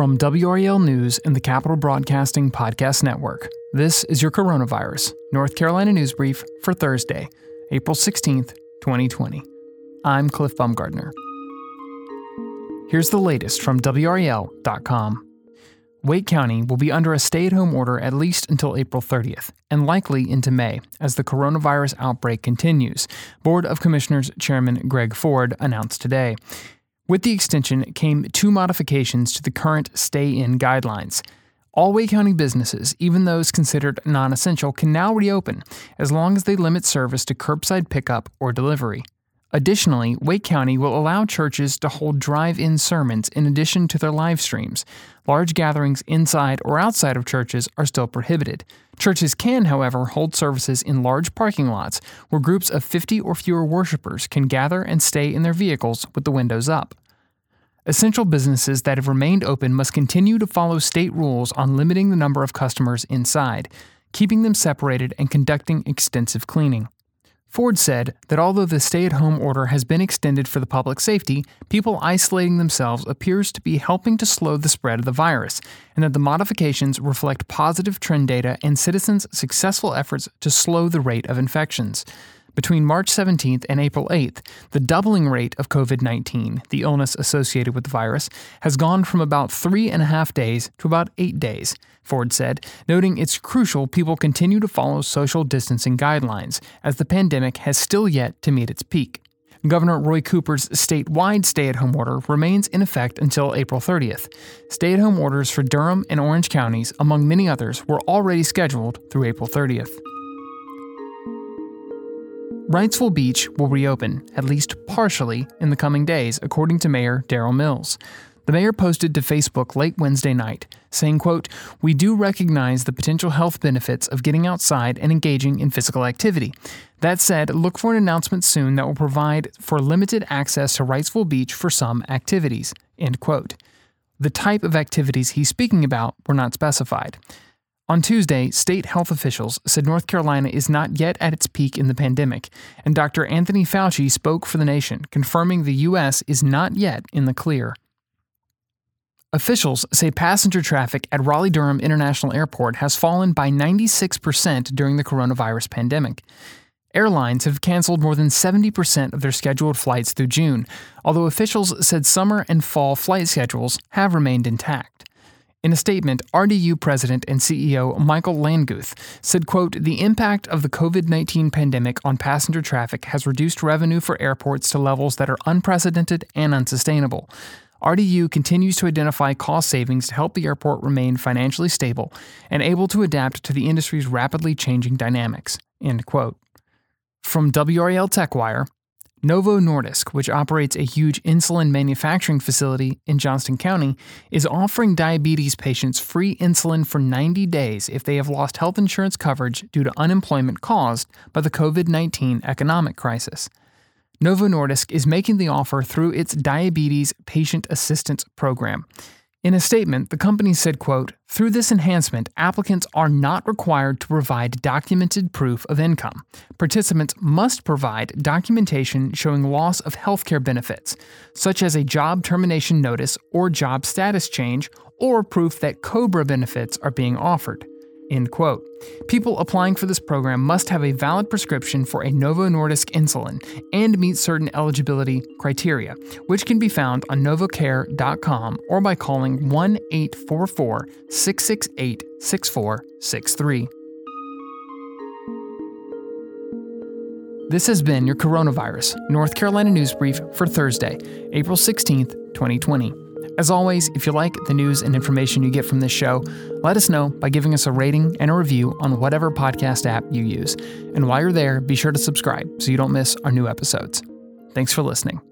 From WRAL News and the Capital Broadcasting Podcast Network, this is your Coronavirus, North Carolina News Brief for Thursday, April 16th, 2020. I'm Cliff Baumgardner. Here's the latest from WRAL.com. Wake County will be under a stay at home order at least until April 30th, and likely into May, as the coronavirus outbreak continues, Board of Commissioners Chairman Greg Ford announced today. With the extension came two modifications to the current stay in guidelines. All Wake County businesses, even those considered non essential, can now reopen as long as they limit service to curbside pickup or delivery. Additionally, Wake County will allow churches to hold drive in sermons in addition to their live streams. Large gatherings inside or outside of churches are still prohibited. Churches can, however, hold services in large parking lots where groups of 50 or fewer worshipers can gather and stay in their vehicles with the windows up. Essential businesses that have remained open must continue to follow state rules on limiting the number of customers inside, keeping them separated, and conducting extensive cleaning. Ford said that although the stay at home order has been extended for the public safety, people isolating themselves appears to be helping to slow the spread of the virus, and that the modifications reflect positive trend data and citizens' successful efforts to slow the rate of infections. Between March 17th and April 8th, the doubling rate of COVID 19, the illness associated with the virus, has gone from about three and a half days to about eight days, Ford said, noting it's crucial people continue to follow social distancing guidelines, as the pandemic has still yet to meet its peak. Governor Roy Cooper's statewide stay at home order remains in effect until April 30th. Stay at home orders for Durham and Orange counties, among many others, were already scheduled through April 30th. Wrightsville Beach will reopen, at least partially, in the coming days, according to Mayor Daryl Mills. The mayor posted to Facebook late Wednesday night, saying, quote, We do recognize the potential health benefits of getting outside and engaging in physical activity. That said, look for an announcement soon that will provide for limited access to Wrightsville Beach for some activities. End quote. The type of activities he's speaking about were not specified. On Tuesday, state health officials said North Carolina is not yet at its peak in the pandemic, and Dr. Anthony Fauci spoke for the nation, confirming the U.S. is not yet in the clear. Officials say passenger traffic at Raleigh Durham International Airport has fallen by 96% during the coronavirus pandemic. Airlines have canceled more than 70% of their scheduled flights through June, although officials said summer and fall flight schedules have remained intact. In a statement, RDU President and CEO Michael Landguth said, quote, The impact of the COVID-19 pandemic on passenger traffic has reduced revenue for airports to levels that are unprecedented and unsustainable. RDU continues to identify cost savings to help the airport remain financially stable and able to adapt to the industry's rapidly changing dynamics. End quote. From WRAL TechWire, Novo Nordisk, which operates a huge insulin manufacturing facility in Johnston County, is offering diabetes patients free insulin for 90 days if they have lost health insurance coverage due to unemployment caused by the COVID 19 economic crisis. Novo Nordisk is making the offer through its Diabetes Patient Assistance Program. In a statement, the company said, quote, "Through this enhancement, applicants are not required to provide documented proof of income. Participants must provide documentation showing loss of healthcare benefits, such as a job termination notice or job status change, or proof that COBRA benefits are being offered." End quote. People applying for this program must have a valid prescription for a Novo Nordisk insulin and meet certain eligibility criteria, which can be found on novocare.com or by calling 1 844 668 6463. This has been your Coronavirus North Carolina News Brief for Thursday, April 16th, 2020. As always, if you like the news and information you get from this show, let us know by giving us a rating and a review on whatever podcast app you use. And while you're there, be sure to subscribe so you don't miss our new episodes. Thanks for listening.